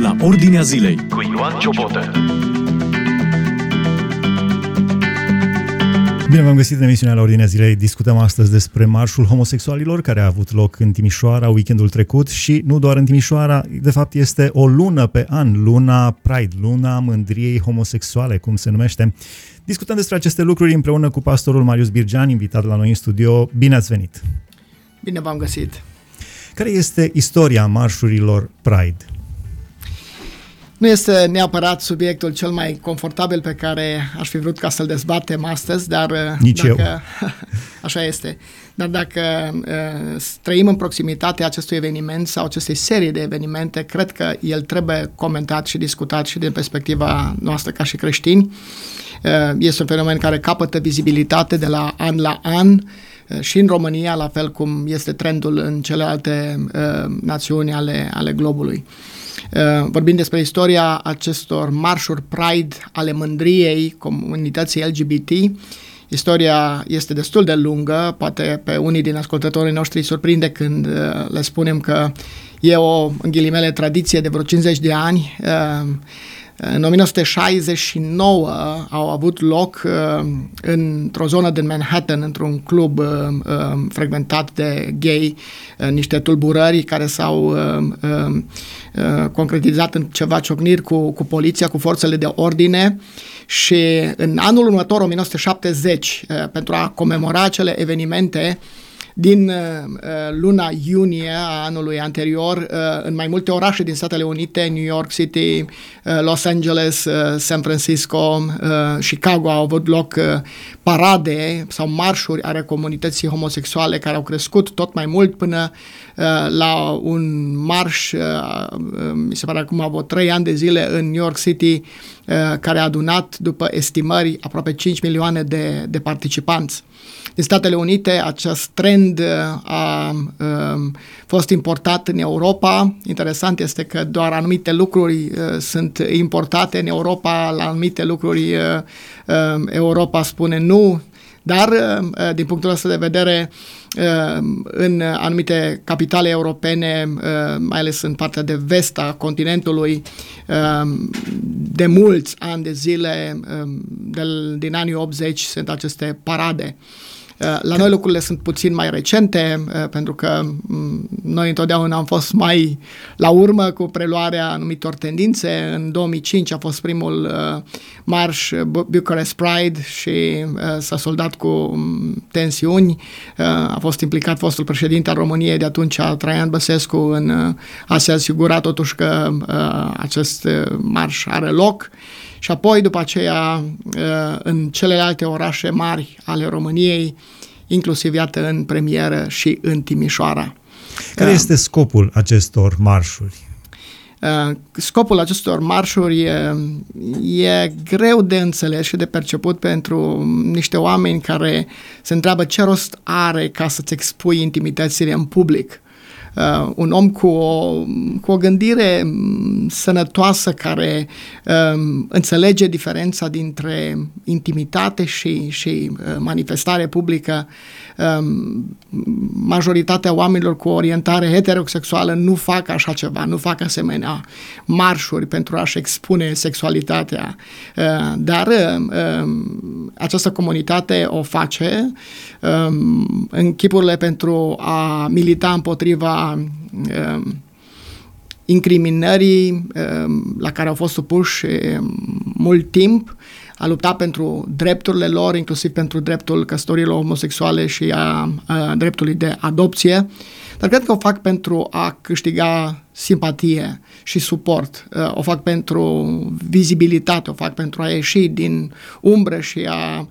la Ordinea Zilei cu Ioan Ciobotă. Bine v-am găsit în emisiunea la Ordinea Zilei. Discutăm astăzi despre marșul homosexualilor care a avut loc în Timișoara weekendul trecut și nu doar în Timișoara, de fapt este o lună pe an, luna Pride, luna mândriei homosexuale, cum se numește. Discutăm despre aceste lucruri împreună cu pastorul Marius Birgean, invitat la noi în studio. Bine ați venit! Bine v-am găsit! Care este istoria marșurilor Pride? Nu este neapărat subiectul cel mai confortabil pe care aș fi vrut ca să-l dezbatem astăzi, dar uh, Nici dacă, eu. așa este. Dar dacă uh, trăim în proximitatea acestui eveniment sau acestei serii de evenimente, cred că el trebuie comentat și discutat și din perspectiva noastră ca și creștini. Uh, este un fenomen care capătă vizibilitate de la an la an uh, și în România, la fel cum este trendul în celelalte uh, națiuni ale, ale globului. Uh, vorbim despre istoria acestor marșuri Pride ale mândriei comunității LGBT. Istoria este destul de lungă, poate pe unii din ascultătorii noștri surprinde când uh, le spunem că e o, în ghilimele, tradiție de vreo 50 de ani. Uh, în 1969 au avut loc uh, într-o zonă din Manhattan, într-un club uh, uh, frecventat de gay, uh, niște tulburări care s-au uh, uh, uh, concretizat în ceva ciocniri cu, cu poliția, cu forțele de ordine. Și în anul următor, 1970, uh, pentru a comemora acele evenimente, din uh, luna iunie a anului anterior uh, în mai multe orașe din Statele Unite, New York City, uh, Los Angeles, uh, San Francisco, uh, Chicago au avut loc uh, parade sau marșuri ale comunității homosexuale care au crescut tot mai mult până uh, la un marș, uh, uh, mi se pare acum avut trei ani de zile în New York City, uh, care a adunat, după estimări, aproape 5 milioane de, de participanți. Din Statele Unite, acest trend uh, a um, fost importat în Europa. Interesant este că doar anumite lucruri uh, sunt importate în Europa, la anumite lucruri uh, uh, Europa spune nu, dar uh, din punctul ăsta de vedere uh, în anumite capitale europene, uh, mai ales în partea de vest a continentului, uh, de mulți ani de zile, uh, de, din anii 80, sunt aceste parade. Uh, La noi lucrurile sunt puțin mai recente, uh, pentru că mm, noi întotdeauna am fost mai la urmă cu preluarea anumitor tendințe. În 2005 a fost primul uh, marș Bu- Bucharest Pride și s-a soldat cu mm, tensiuni. A fost implicat fostul președinte al României de atunci, Traian Băsescu, în a se asigura totuși că acest marș are loc. Și apoi, după aceea, în celelalte orașe mari ale României, inclusiv, iată, în premieră și în Timișoara. Care este scopul acestor marșuri? Scopul acestor marșuri e, e greu de înțeles și de perceput pentru niște oameni care se întreabă ce rost are ca să-ți expui intimitățile în public uh, un om cu o, cu o gândire sănătoasă care um, înțelege diferența dintre intimitate și, și uh, manifestare publică. Um, majoritatea oamenilor cu orientare heterosexuală nu fac așa ceva, nu fac asemenea marșuri pentru a-și expune sexualitatea. Uh, dar uh, această comunitate o face um, în chipurile pentru a milita împotriva um, incriminării um, la care au fost supuși mult timp, a lupta pentru drepturile lor, inclusiv pentru dreptul căsătorilor homosexuale și a, a dreptului de adopție, dar cred că o fac pentru a câștiga simpatie și suport, o fac pentru vizibilitate, o fac pentru a ieși din umbră și a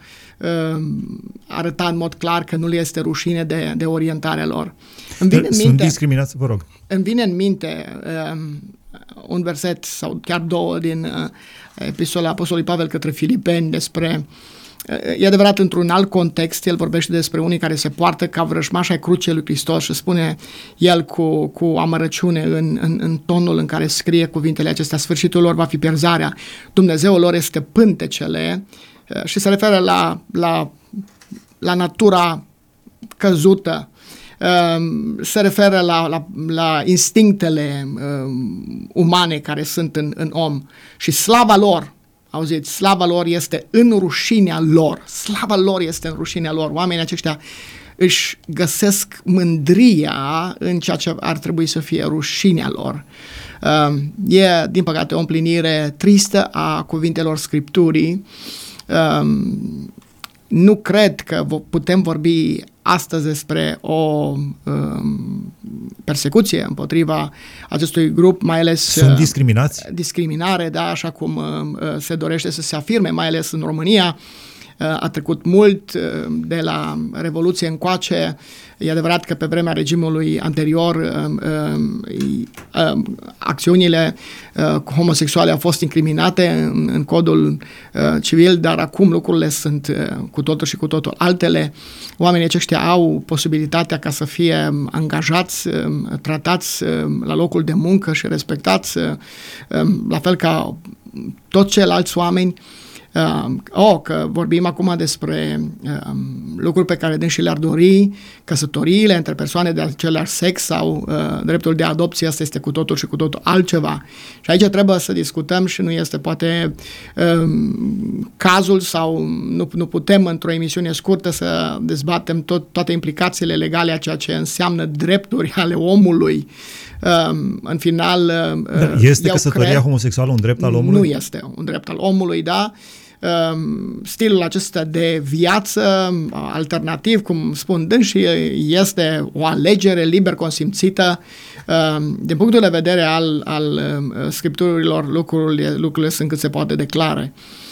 arăta în mod clar că nu le este rușine de, de orientarea lor. Îmi vine Sunt minte, discriminați, vă rog. Îmi vine în minte um, un verset sau chiar două din uh, epistola Apostolului Pavel către Filipeni despre E adevărat, într-un alt context, el vorbește despre unii care se poartă ca vrăjmași ai crucii lui Hristos și spune el cu, cu amărăciune în, în, în tonul în care scrie cuvintele acestea, sfârșitul lor va fi pierzarea, Dumnezeul lor este pântecele. Și se referă la, la, la natura căzută se referă la, la, la instinctele umane care sunt în, în om și slava lor, auziți, slava lor este în rușinea lor, slava lor este în rușinea lor, oamenii aceștia își găsesc mândria în ceea ce ar trebui să fie rușinea lor. E, din păcate, o împlinire tristă a cuvintelor Scripturii. Nu cred că putem vorbi astăzi despre o um, persecuție împotriva acestui grup, mai ales... Sunt discriminați? Discriminare, da, așa cum uh, se dorește să se afirme, mai ales în România. A trecut mult de la Revoluție încoace. E adevărat că pe vremea regimului anterior um, um, um, acțiunile uh, homosexuale au fost incriminate în, în codul uh, civil, dar acum lucrurile sunt uh, cu totul și cu totul altele. Oamenii aceștia au posibilitatea ca să fie angajați, tratați la locul de muncă și respectați, la fel ca toți ceilalți oameni Uh, oh, că vorbim acum despre uh, lucruri pe care și le-ar dori, căsătoriile între persoane de același sex sau uh, dreptul de adopție, asta este cu totul și cu totul altceva. Și aici trebuie să discutăm și nu este poate uh, cazul sau nu, nu putem într-o emisiune scurtă să dezbatem tot, toate implicațiile legale a ceea ce înseamnă drepturi ale omului. Uh, în final... Uh, este căsătoria cred, homosexuală un drept al omului? Nu este un drept al omului, da. Ehm, stilul acesta de viață alternativ, cum spun dânsii, este o alegere liber consimțită. Ehm, din punctul de vedere al, al ehm, scripturilor, lucrurile, lucrurile sunt cât se poate declare. Uh,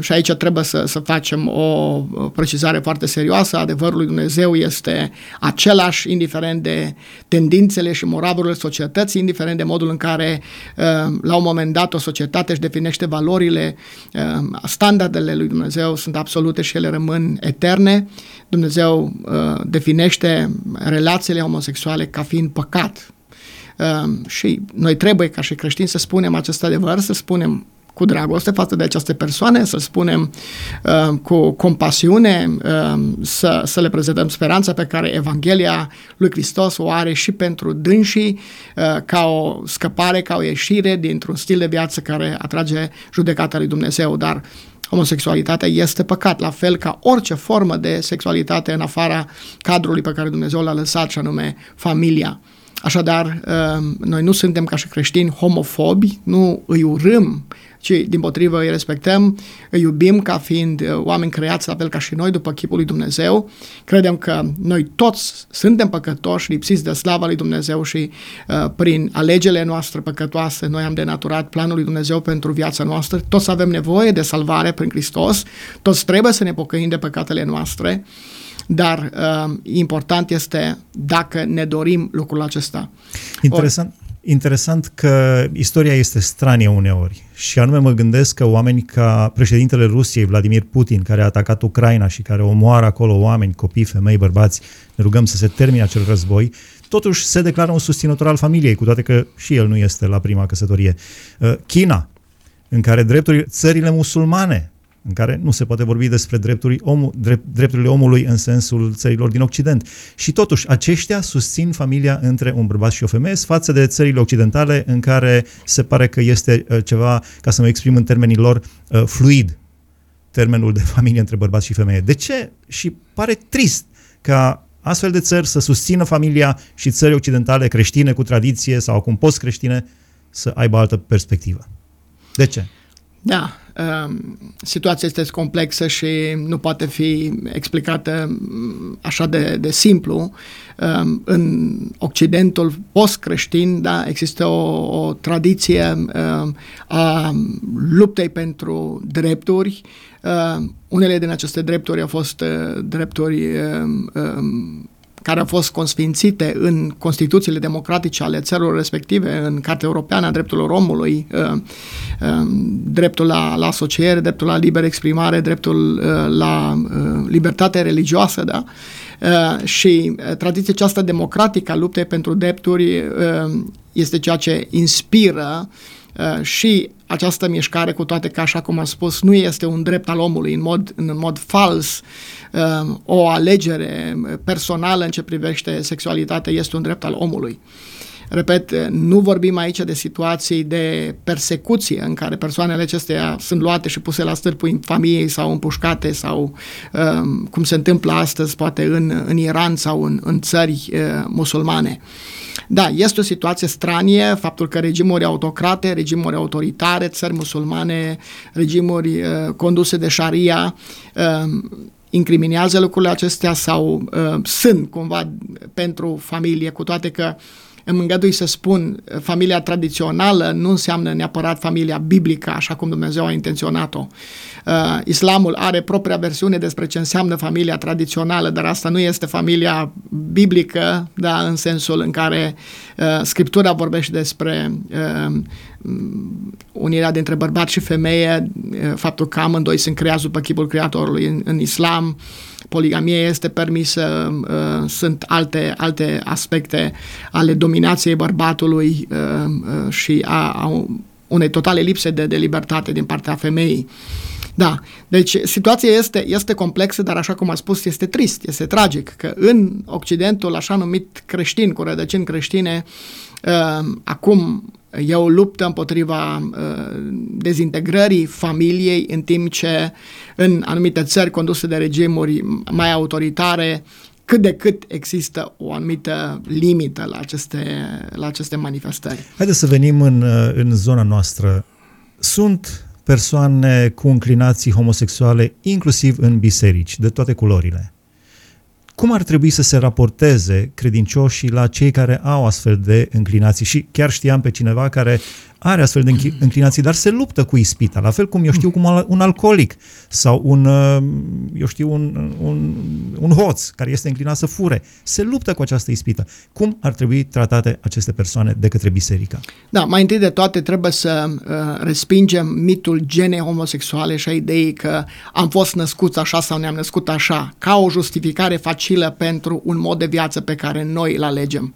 și aici trebuie să, să facem o precizare foarte serioasă. Adevărul lui Dumnezeu este același, indiferent de tendințele și moravurile societății, indiferent de modul în care uh, la un moment dat o societate își definește valorile, uh, standardele lui Dumnezeu sunt absolute și ele rămân eterne. Dumnezeu definește relațiile homosexuale ca fiind păcat. Și noi trebuie, ca și creștini, să spunem acest adevăr, să spunem cu dragoste față de aceste persoane, să spunem uh, cu compasiune, uh, să, să le prezentăm speranța pe care Evanghelia lui Hristos o are și pentru dânsii uh, ca o scăpare, ca o ieșire dintr-un stil de viață care atrage judecata lui Dumnezeu, dar homosexualitatea este păcat, la fel ca orice formă de sexualitate în afara cadrului pe care Dumnezeu l-a lăsat, și anume familia. Așadar, uh, noi nu suntem ca și creștini homofobi, nu îi urâm ci din potrivă îi respectăm, îi iubim ca fiind uh, oameni creați la fel ca și noi, după chipul lui Dumnezeu. Credem că noi toți suntem păcătoși, lipsiți de slava lui Dumnezeu și uh, prin alegerile noastre păcătoase noi am denaturat planul lui Dumnezeu pentru viața noastră. Toți avem nevoie de salvare prin Hristos, toți trebuie să ne pocăim de păcatele noastre dar uh, important este dacă ne dorim lucrul acesta. Interesant. Or, interesant că istoria este stranie uneori și anume mă gândesc că oameni ca președintele Rusiei, Vladimir Putin, care a atacat Ucraina și care omoară acolo oameni, copii, femei, bărbați, ne rugăm să se termine acel război, totuși se declară un susținător al familiei, cu toate că și el nu este la prima căsătorie. Uh, China, în care drepturile, țările musulmane în care nu se poate vorbi despre drepturi om, drept, drepturile omului în sensul țărilor din Occident. Și totuși, aceștia susțin familia între un bărbat și o femeie față de țările occidentale în care se pare că este uh, ceva, ca să mă exprim în termenii lor, uh, fluid, termenul de familie între bărbat și femeie. De ce? Și pare trist ca astfel de țări să susțină familia și țări occidentale creștine cu tradiție sau acum post-creștine să aibă altă perspectivă. De ce? Da, um, situația este complexă și nu poate fi explicată mm, așa de, de simplu. Um, în Occidentul post-creștin da, există o, o tradiție um, a luptei pentru drepturi. Unele din aceste drepturi au fost uh, drepturi care au fost consfințite în Constituțiile democratice ale țărilor respective, în Cartea Europeană a Drepturilor Omului, uh, uh, dreptul la, la asociere, dreptul la liber exprimare, dreptul uh, la libertate religioasă, da? și tradiția aceasta democratică a luptei pentru drepturi este ceea ce inspiră Uh, și această mișcare, cu toate că, așa cum am spus, nu este un drept al omului în mod, în mod fals, uh, o alegere personală în ce privește sexualitatea este un drept al omului. Repet, nu vorbim aici de situații de persecuție în care persoanele acestea sunt luate și puse la stârpul familiei sau împușcate sau um, cum se întâmplă astăzi poate în, în Iran sau în, în țări uh, musulmane. Da, este o situație stranie, faptul că regimuri autocrate, regimuri autoritare, țări musulmane, regimuri uh, conduse de șaria, uh, incriminează lucrurile acestea sau uh, sunt cumva pentru familie, cu toate că uh, îmi îngădui să spun, familia tradițională nu înseamnă neapărat familia biblică, așa cum Dumnezeu a intenționat-o. Uh, islamul are propria versiune despre ce înseamnă familia tradițională, dar asta nu este familia biblică, da, în sensul în care uh, Scriptura vorbește despre uh, unirea dintre bărbat și femeie, uh, faptul că amândoi sunt creați după chipul Creatorului în, în islam, poligamie este permisă, uh, sunt alte, alte aspecte ale dominației bărbatului uh, uh, și a, a unei totale lipse de, de libertate din partea femeii. Da, deci situația este, este complexă, dar așa cum a spus, este trist, este tragic că în Occidentul, așa numit creștin, cu rădăcini creștine, uh, acum e o luptă împotriva uh, dezintegrării familiei, în timp ce în anumite țări conduse de regimuri mai autoritare, cât de cât există o anumită limită la aceste, la aceste manifestări. Haideți să venim în, uh, în zona noastră. Sunt persoane cu înclinații homosexuale, inclusiv în biserici, de toate culorile. Cum ar trebui să se raporteze credincioșii la cei care au astfel de înclinații? Și chiar știam pe cineva care are astfel de înclinații, dar se luptă cu ispita, la fel cum eu știu cum un alcoolic sau un, uh, eu știu, un, un, un hoț care este înclinat să fure. Se luptă cu această ispită. Cum ar trebui tratate aceste persoane de către biserică? Da, mai întâi de toate trebuie să uh, respingem mitul genei homosexuale și a ideii că am fost născuți așa sau ne-am născut așa, ca o justificare facilă pentru un mod de viață pe care noi îl alegem.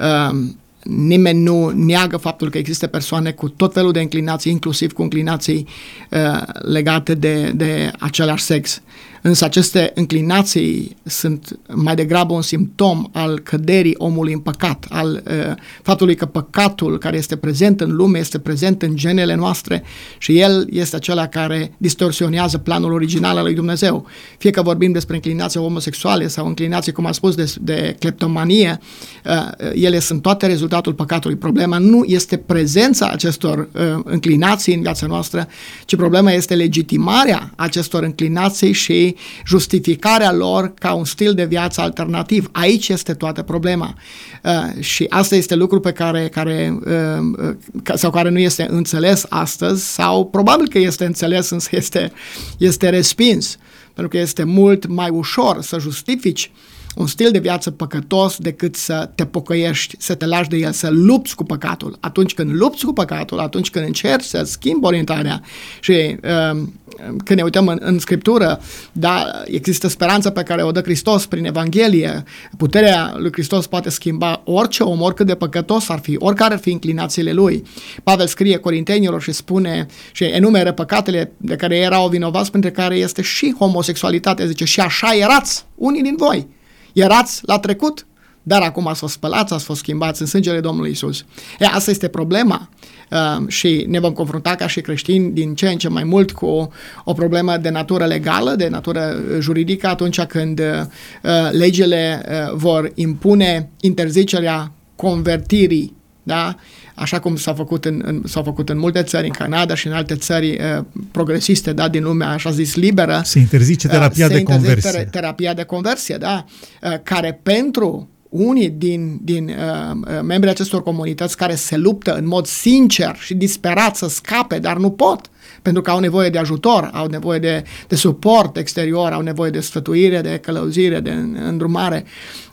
Uh, nimeni nu neagă faptul că există persoane cu tot felul de înclinații, inclusiv cu înclinații uh, legate de, de același sex. Însă aceste înclinații sunt mai degrabă un simptom al căderii omului în păcat, al uh, faptului că păcatul care este prezent în lume este prezent în genele noastre și el este acela care distorsionează planul original al lui Dumnezeu. Fie că vorbim despre înclinații homosexuale sau înclinații, cum am spus, de, de cleptomanie, uh, ele sunt toate rezultatul păcatului. Problema nu este prezența acestor uh, înclinații în viața noastră, ci problema este legitimarea acestor înclinații și justificarea lor ca un stil de viață alternativ. Aici este toată problema. Uh, și asta este lucru pe care, care uh, uh sau care nu este înțeles astăzi sau probabil că este înțeles, însă este, este respins. Pentru că este mult mai ușor să justifici un stil de viață păcătos decât să te pocăiești, să te lași de el, să lupți cu păcatul. Atunci când lupți cu păcatul, atunci când încerci să schimbi orientarea și uh, când ne uităm în, în Scriptură, da, există speranța pe care o dă Hristos prin Evanghelie. Puterea lui Hristos poate schimba orice om, oricât de păcătos ar fi, oricare ar fi inclinațiile lui. Pavel scrie Corintenilor și spune și enumeră păcatele de care erau vinovați, printre care este și homosexualitatea. Zice, și așa erați unii din voi. Erați la trecut, dar acum ați fost spălați, ați fost schimbați în sângele Domnului Isus. E, asta este problema uh, și ne vom confrunta ca și creștini din ce în ce mai mult cu o, o problemă de natură legală, de natură juridică, atunci când uh, legile uh, vor impune interzicerea convertirii da? Așa cum s-a făcut în, în, s-a făcut în multe țări, în Canada și în alte țări uh, progresiste, da, din lumea așa zis liberă. Se interzice terapia uh, de conversie. terapia de conversie, da, uh, care pentru unii din, din uh, uh, membrii acestor comunități care se luptă în mod sincer și disperat să scape, dar nu pot, pentru că au nevoie de ajutor, au nevoie de, de suport exterior, au nevoie de sfătuire, de călăuzire, de îndrumare.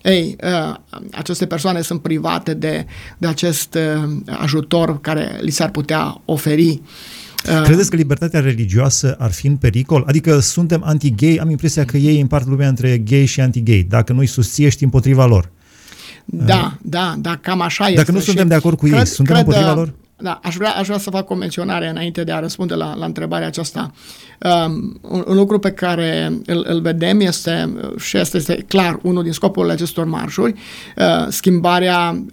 Ei, uh, aceste persoane sunt private de, de acest uh, ajutor care li s-ar putea oferi. Uh, Credeți că libertatea religioasă ar fi în pericol? Adică suntem anti-gay, am impresia că ei împart lumea între gay și anti-gay. Dacă nu-i susții, ești împotriva lor. Da, da, da, cam așa Dacă este. nu suntem de acord cu cred, ei, suntem cred, împotriva lor? Da, aș vrea, aș vrea să fac o menționare înainte de a răspunde la, la întrebarea aceasta. Um, un, un lucru pe care îl, îl vedem este, și este, este clar unul din scopurile acestor marșuri, uh, schimbarea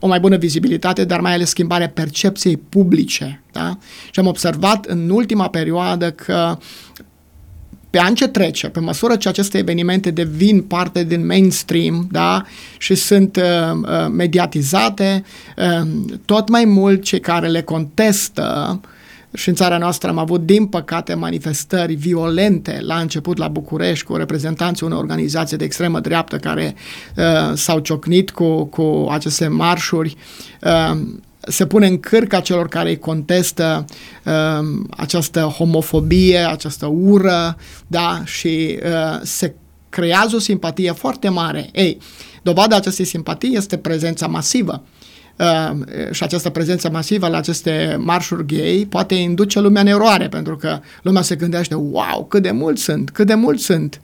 o mai bună vizibilitate, dar mai ales schimbarea percepției publice. Da? Și am observat în ultima perioadă că pe an ce trece, pe măsură ce aceste evenimente devin parte din mainstream da, și sunt uh, uh, mediatizate, uh, tot mai mult cei care le contestă și în țara noastră am avut, din păcate, manifestări violente la început la București cu reprezentanții unei organizații de extremă dreaptă care uh, s-au ciocnit cu, cu aceste marșuri. Uh, se pune în cârca celor care îi contestă uh, această homofobie, această ură, da, și uh, se creează o simpatie foarte mare. Ei, dovada acestei simpatii este prezența masivă. Uh, și această prezență masivă la aceste marșuri gay poate induce lumea în eroare, pentru că lumea se gândește, wow, cât de mulți sunt, cât de mulți sunt.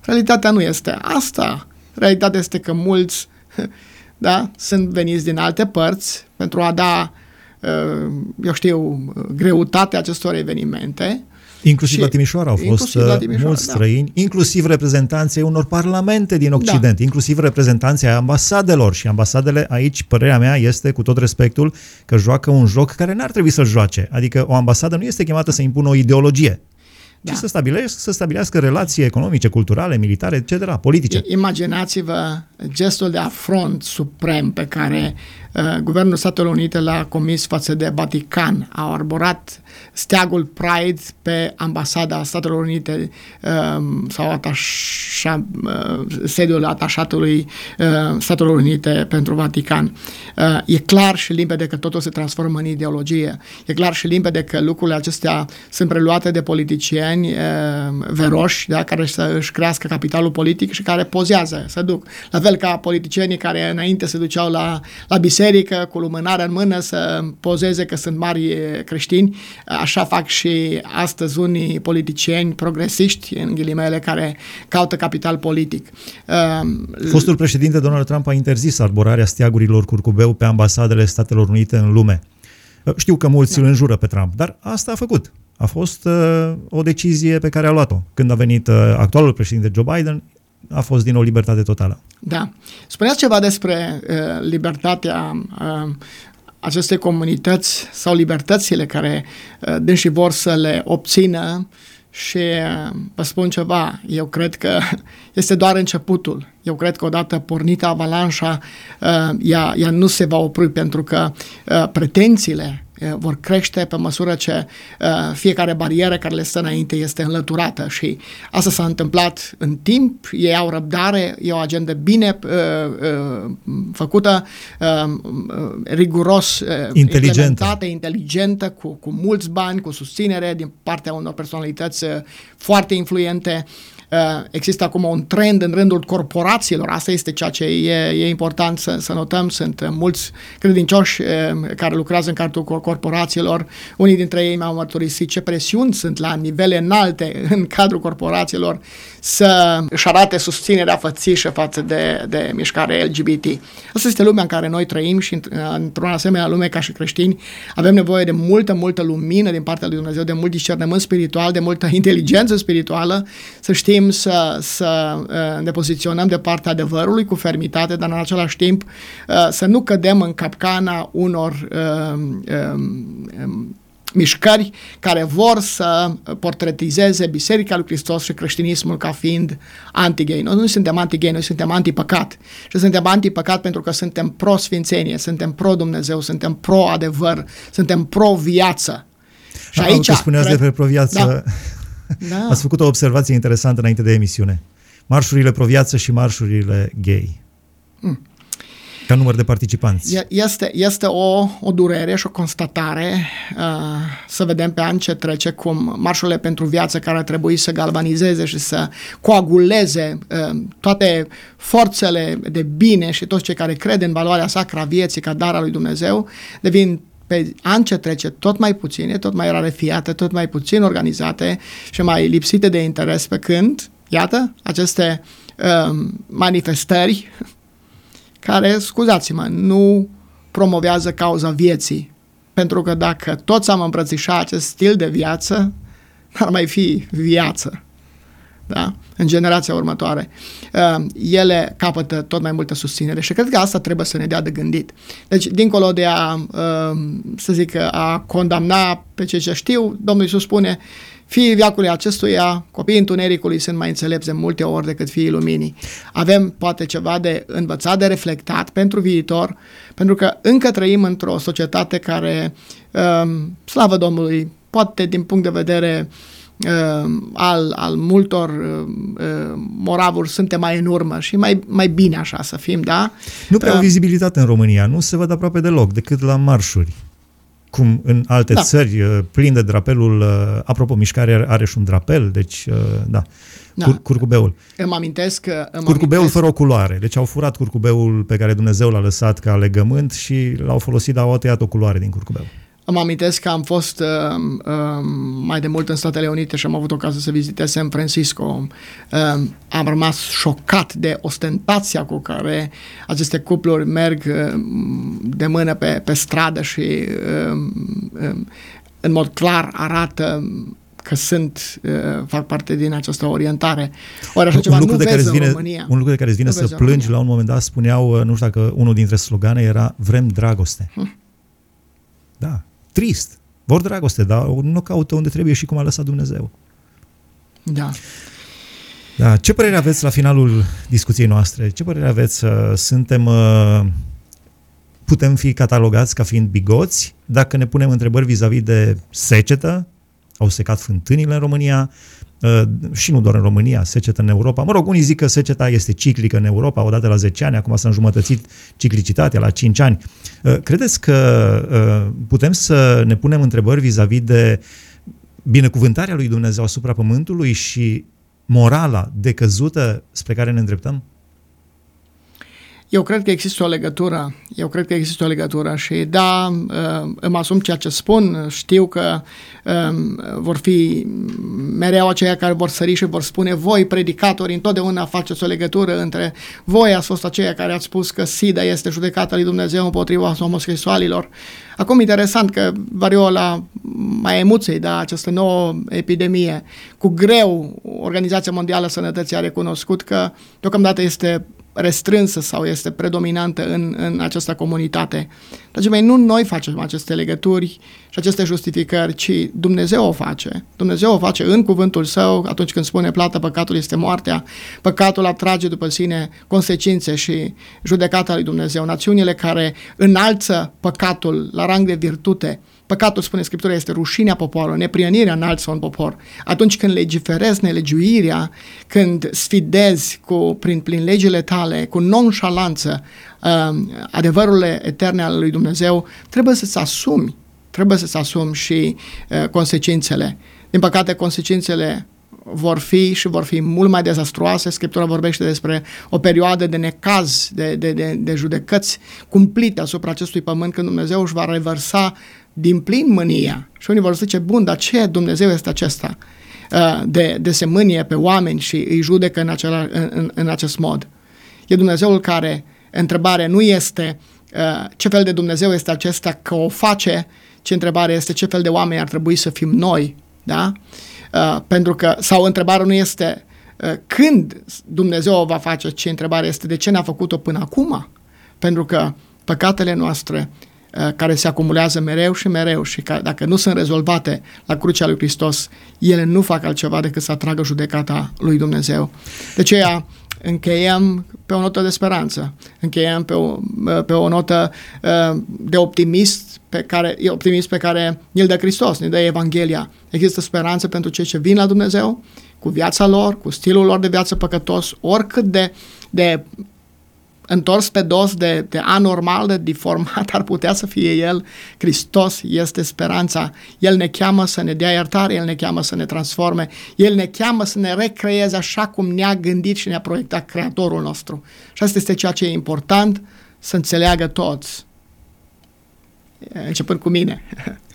Realitatea nu este asta. Realitatea este că mulți da? sunt veniți din alte părți pentru a da, uh, eu știu, greutatea acestor evenimente. Inclusiv la Timișoara au fost la uh, Timișoara, mulți da. străini, inclusiv reprezentanții unor parlamente din Occident, da. inclusiv reprezentanții ai ambasadelor. Și ambasadele aici, părerea mea, este, cu tot respectul, că joacă un joc care n-ar trebui să-l joace. Adică o ambasadă nu este chemată să impună o ideologie da. ci să stabilească, să stabilească relații economice, culturale, militare, etc., politice. Imaginați-vă gestul de afront suprem pe care uh, Guvernul Statelor Unite l-a comis față de Vatican. Au arborat steagul Pride pe ambasada Statelor Unite uh, sau atașa, uh, sediul atașatului uh, Statelor Unite pentru Vatican. Uh, e clar și limpede că totul se transformă în ideologie. E clar și limpede că lucrurile acestea sunt preluate de politicieni uh, veroși, da, care să își crească capitalul politic și care pozează, să duc. La fel ca politicienii care înainte se duceau la, la biserică cu lumânarea în mână să pozeze că sunt mari creștini, așa fac și astăzi unii politicieni progresiști, în ghilimele, care caută capital politic. Fostul președinte Donald Trump a interzis arborarea steagurilor curcubeu pe ambasadele Statelor Unite în lume. Știu că mulți da. îl înjură pe Trump, dar asta a făcut. A fost uh, o decizie pe care a luat-o. Când a venit uh, actualul președinte Joe Biden, a fost din o libertate totală. Da. Spuneați ceva despre uh, libertatea uh, acestei comunități sau libertățile care uh, dânsi vor să le obțină și uh, vă spun ceva, eu cred că este doar începutul. Eu cred că odată pornită avalanșa, uh, ea, ea nu se va opri pentru că pretențiile Eh, vor crește pe măsură ce uh, fiecare barieră care le stă înainte este înlăturată. Și asta s-a întâmplat în timp, ei au răbdare, e o agendă bine uh, uh, făcută, uh, riguros uh, inteligentă, inteligentă cu, cu mulți bani, cu susținere din partea unor personalități uh, foarte influente. Uh, există acum un trend în rândul corporațiilor, asta este ceea ce e, e important să, să notăm, sunt mulți credincioși uh, care lucrează în cadrul corporațiilor, unii dintre ei mi-au mărturisit ce presiuni sunt la nivele înalte în cadrul corporațiilor să își arate susținerea fățișă față de, de mișcare LGBT. Asta este lumea în care noi trăim și într-o asemenea lume ca și creștini avem nevoie de multă, multă lumină din partea lui Dumnezeu, de mult discernământ spiritual, de multă inteligență spirituală, să știm să, să uh, ne poziționăm de partea adevărului cu fermitate, dar în același timp uh, să nu cădem în capcana unor uh, um, mișcări care vor să portretizeze Biserica lui Hristos și creștinismul ca fiind anti-gay. Noi nu suntem anti-gay, noi suntem anti-păcat. Și suntem anti-păcat pentru că suntem pro-sfințenie, suntem pro-Dumnezeu, suntem pro-adevăr, suntem pro-viață. Și aici... spuneați cred... despre pro-viață, da. Da. ați făcut o observație interesantă înainte de emisiune. Marșurile pro-viață și marșurile gay. Mm. Ca număr de participanți. Este, este o, o durere și o constatare uh, să vedem pe an ce trece cum marșurile pentru viață care ar trebui să galvanizeze și să coaguleze uh, toate forțele de bine și toți cei care cred în valoarea sacra vieții ca dar al lui Dumnezeu devin pe an ce trece tot mai puține, tot mai rarefiate, tot mai puțin organizate și mai lipsite de interes pe când, iată, aceste uh, manifestări care, scuzați-mă, nu promovează cauza vieții, pentru că dacă toți am îmbrățișat acest stil de viață, n-ar mai fi viață da? în generația următoare, uh, ele capătă tot mai multă susținere și cred că asta trebuie să ne dea de gândit. Deci, dincolo de a, uh, să zic, a condamna pe cei ce știu, Domnul Iisus spune, fiii viacului acestuia, copiii întunericului sunt mai înțelepți de multe ori decât fiii luminii. Avem poate ceva de învățat, de reflectat pentru viitor, pentru că încă trăim într-o societate care, um, slavă Domnului, poate din punct de vedere uh, al, al multor uh, uh, moravuri suntem mai în urmă și mai, mai bine așa să fim, da? Nu prea uh, au vizibilitate în România, nu se văd aproape deloc, decât la marșuri cum în alte da. țări, uh, plin de drapelul, uh, apropo, mișcare are și un drapel, deci, uh, da, da. Cur- curcubeul. Îmi amintesc că... Îmi curcubeul amintesc... fără o culoare, deci au furat curcubeul pe care Dumnezeu l-a lăsat ca legământ și l-au folosit, dar au tăiat o culoare din curcubeu. Îmi amintesc că am fost uh, uh, mai de mult în Statele Unite și am avut ocazia să vizitez San Francisco. Uh, am rămas șocat de ostentația cu care aceste cupluri merg uh, de mână pe, pe stradă și uh, uh, în mod clar arată că sunt, uh, fac parte din această orientare. Ori așa ceva un lucru nu de care vine, România. Un lucru de care îți vine nu să plângi, la un moment dat spuneau, uh, nu știu dacă unul dintre slogane era vrem dragoste. Hm. Da, trist. Vor dragoste, dar nu caută unde trebuie și cum a lăsat Dumnezeu. Da. Da. Ce părere aveți la finalul discuției noastre? Ce părere aveți? Uh, suntem uh, putem fi catalogați ca fiind bigoți dacă ne punem întrebări vis-a-vis de secetă, au secat fântânile în România, Uh, și nu doar în România, secetă în Europa. Mă rog, unii zic că seceta este ciclică în Europa, odată la 10 ani, acum s-a înjumătățit ciclicitatea la 5 ani. Uh, credeți că uh, putem să ne punem întrebări vis-a-vis de binecuvântarea lui Dumnezeu asupra Pământului și morala decăzută spre care ne îndreptăm? Eu cred că există o legătură. Eu cred că există o legătură și da, uh, îmi asum ceea ce spun. Știu că um, vor fi mereu aceia care vor sări și vor spune voi, predicatori, întotdeauna faceți o legătură între voi ați fost aceia care ați spus că SIDA este judecata lui Dumnezeu împotriva homosexualilor. Acum, interesant că variola mai emoției, da, această nouă epidemie, cu greu Organizația Mondială a Sănătății a recunoscut că deocamdată este restrânsă sau este predominantă în, în această comunitate. Dragii mei, nu noi facem aceste legături și aceste justificări, ci Dumnezeu o face. Dumnezeu o face în cuvântul său atunci când spune plata păcatul este moartea. Păcatul atrage după sine consecințe și judecata lui Dumnezeu. Națiunile care înalță păcatul la rang de virtute, Păcatul, spune Scriptura, este rușinea poporului, neprienirea înalță un popor. Atunci când legiferezi nelegiuirea, când sfidezi cu, prin, prin legile tale, cu nonșalanță, uh, adevărurile eterne ale lui Dumnezeu, trebuie să-ți asumi, trebuie să-ți asumi și uh, consecințele. Din păcate, consecințele vor fi și vor fi mult mai dezastruoase. Scriptura vorbește despre o perioadă de necaz, de, de, de, de judecăți cumplite asupra acestui pământ, când Dumnezeu își va reversa din plin mânia. Și unii vor zice, bun, dar ce Dumnezeu este acesta uh, de, de se mânie pe oameni și îi judecă în, acela, în, în acest mod? E Dumnezeul care, întrebarea nu este uh, ce fel de Dumnezeu este acesta că o face, ci întrebarea este ce fel de oameni ar trebui să fim noi, da? Uh, pentru că, sau întrebarea nu este când Dumnezeu o va face, ci întrebarea este de ce n-a făcut-o până acum? Pentru că păcatele noastre Uh, care se acumulează mereu și mereu și că dacă nu sunt rezolvate la crucea lui Hristos, ele nu fac altceva decât să atragă judecata lui Dumnezeu. De aceea încheiem pe o notă de speranță, încheiem pe o, uh, pe o notă uh, de optimist pe care, optimist pe care îl dă Hristos, ne dă Evanghelia. Există speranță pentru cei ce vin la Dumnezeu, cu viața lor, cu stilul lor de viață păcătos, oricât de, de întors pe dos de, de anormal, de deformat ar putea să fie El, Hristos este speranța. El ne cheamă să ne dea iertare, El ne cheamă să ne transforme, El ne cheamă să ne recreeze așa cum ne-a gândit și ne-a proiectat Creatorul nostru. Și asta este ceea ce e important să înțeleagă toți. Începând cu mine.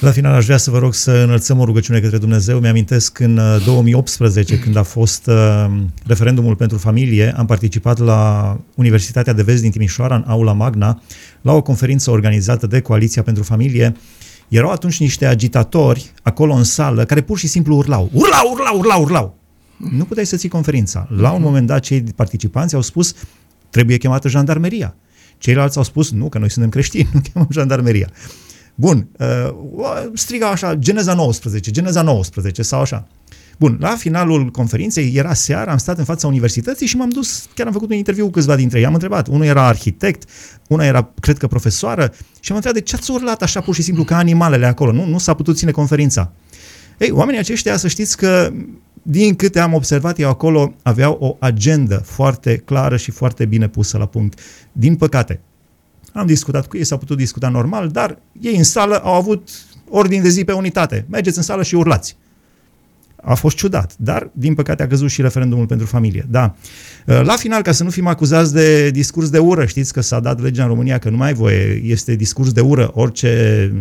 La final aș vrea să vă rog să înălțăm o rugăciune către Dumnezeu. Mi-amintesc în 2018, uh, când a fost uh, referendumul pentru familie, am participat la Universitatea de Vest din Timișoara, în Aula Magna, la o conferință organizată de Coaliția pentru Familie. Erau atunci niște agitatori acolo în sală care pur și simplu urlau. Urlau, urlau, urlau, urlau. Nu puteai să ții conferința. La un moment dat, cei participanți au spus trebuie chemată jandarmeria. Ceilalți au spus, nu, că noi suntem creștini, nu chemăm jandarmeria. Bun, uh, striga așa, Geneza 19, Geneza 19 sau așa. Bun, la finalul conferinței era seara, am stat în fața universității și m-am dus, chiar am făcut un interviu cu câțiva dintre ei, am întrebat, unul era arhitect, una era, cred că, profesoară și am întrebat de ce ați urlat așa pur și simplu ca animalele acolo, nu, nu s-a putut ține conferința. Ei, oamenii aceștia, să știți că din câte am observat eu acolo, aveau o agendă foarte clară și foarte bine pusă la punct. Din păcate, am discutat cu ei, s-a putut discuta normal, dar ei în sală au avut ordin de zi pe unitate. Mergeți în sală și urlați a fost ciudat, dar din păcate a căzut și referendumul pentru familie. Da. Uh, la final, ca să nu fim acuzați de discurs de ură, știți că s-a dat legea în România că nu mai ai voie, este discurs de ură, orice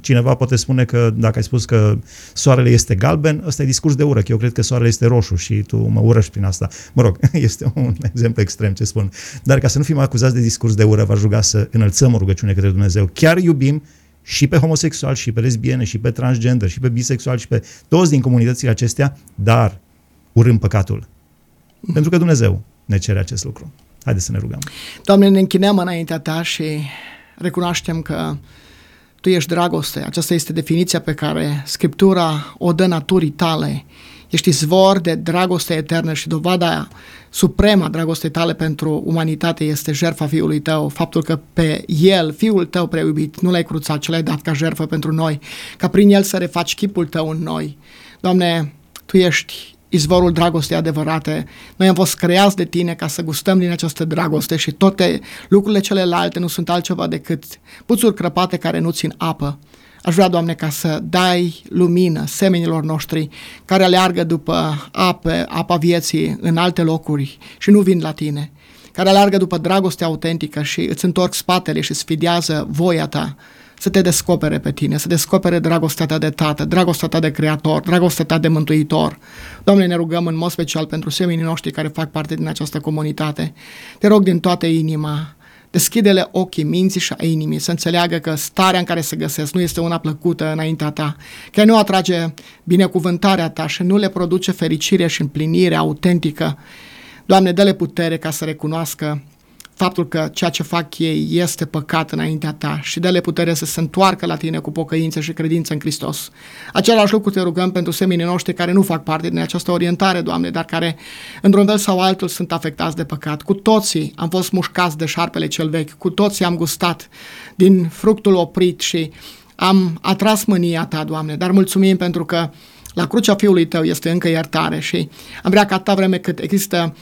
cineva poate spune că dacă ai spus că soarele este galben, ăsta e discurs de ură, că eu cred că soarele este roșu și tu mă urăști prin asta. Mă rog, este un exemplu extrem ce spun. Dar ca să nu fim acuzați de discurs de ură, v-aș ruga să înălțăm o rugăciune către Dumnezeu. Chiar iubim și pe homosexual, și pe lesbiene, și pe transgender, și pe bisexual, și pe toți din comunitățile acestea, dar urâm păcatul. Pentru că Dumnezeu ne cere acest lucru. Haideți să ne rugăm. Doamne, ne închinăm înaintea Ta și recunoaștem că Tu ești dragoste. Aceasta este definiția pe care Scriptura o dă naturii tale. Ești izvor de dragoste eternă și dovada suprema dragostei tale pentru umanitate este jertfa Fiului tău, faptul că pe El, Fiul tău preiubit, nu l-ai cruțat, ci l-ai dat ca jertfă pentru noi, ca prin El să refaci chipul tău în noi. Doamne, Tu ești izvorul dragostei adevărate. Noi am fost creați de tine ca să gustăm din această dragoste și toate lucrurile celelalte nu sunt altceva decât puțuri crăpate care nu țin apă. Aș vrea, Doamne, ca să dai lumină semenilor noștri care aleargă după apă, apa vieții în alte locuri și nu vin la Tine, care aleargă după dragoste autentică și îți întorc spatele și sfidează voia Ta să te descopere pe tine, să descopere dragostea ta de tată, dragostea ta de creator, dragostea ta de mântuitor. Doamne, ne rugăm în mod special pentru semenii noștri care fac parte din această comunitate. Te rog din toată inima, Deschide-le ochii minții și a inimii să înțeleagă că starea în care se găsesc nu este una plăcută înaintea ta, că nu atrage binecuvântarea ta și nu le produce fericire și împlinire autentică. Doamne, dă-le putere ca să recunoască faptul că ceea ce fac ei este păcat înaintea ta și dă-le putere să se întoarcă la tine cu pocăință și credință în Hristos. Același lucru te rugăm pentru seminii noștri care nu fac parte din această orientare, Doamne, dar care, într-un fel sau altul, sunt afectați de păcat. Cu toții am fost mușcați de șarpele cel vechi, cu toții am gustat din fructul oprit și am atras mânia ta, Doamne, dar mulțumim pentru că la crucea Fiului Tău este încă iertare și am vrea că atâta vreme cât există Ehm,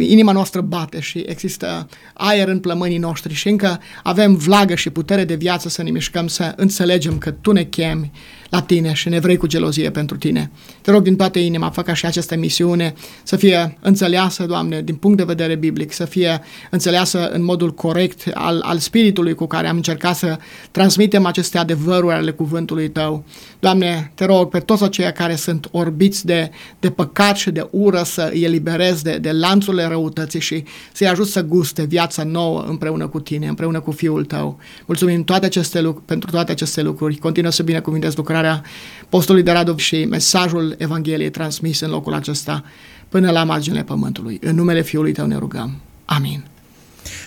inima noastră bate și există aer în plămânii noștri și încă avem vlagă și putere de viață să ne mișcăm, să înțelegem că Tu ne chemi la tine și ne vrei cu gelozie pentru tine. Te rog din toată inima, fă ca și această misiune să fie înțeleasă, Doamne, din punct de vedere biblic, să fie înțeleasă în modul corect al, al spiritului cu care am încercat să transmitem aceste adevăruri ale cuvântului Tău. Doamne, te rog pe toți aceia care sunt orbiți de, de păcat și de ură să îi eliberezi de, de lanțurile răutății și să-i ajut să guste viața nouă împreună cu Tine, împreună cu Fiul Tău. Mulțumim toate aceste lucruri, pentru toate aceste lucruri. Continuă să binecuvintezi lucrarea lucrarea postului de Radov și mesajul Evangheliei transmis în locul acesta până la marginile pământului. În numele Fiului Tău ne rugăm. Amin.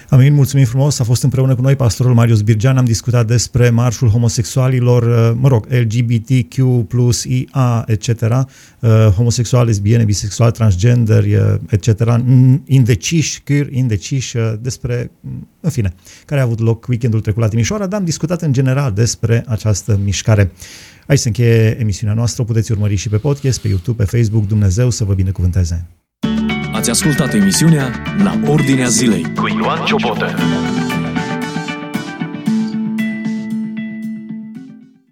Amin, mulțumim frumos. A fost împreună cu noi pastorul Marius Birgean. Am discutat despre marșul homosexualilor, uh, mă rog, LGBTQ plus IA, etc., uh, homosexual, lesbiene, bisexual, transgender, uh, etc., indeciși, queer, indeciși, despre, în fine, care a avut loc weekendul trecut la Timișoara, dar am discutat în general despre această mișcare. Aici se încheie emisiunea noastră, o puteți urmări și pe podcast, pe YouTube, pe Facebook. Dumnezeu să vă binecuvânteze! Ați ascultat emisiunea La Ordinea Zilei cu Ioan Ciobotă.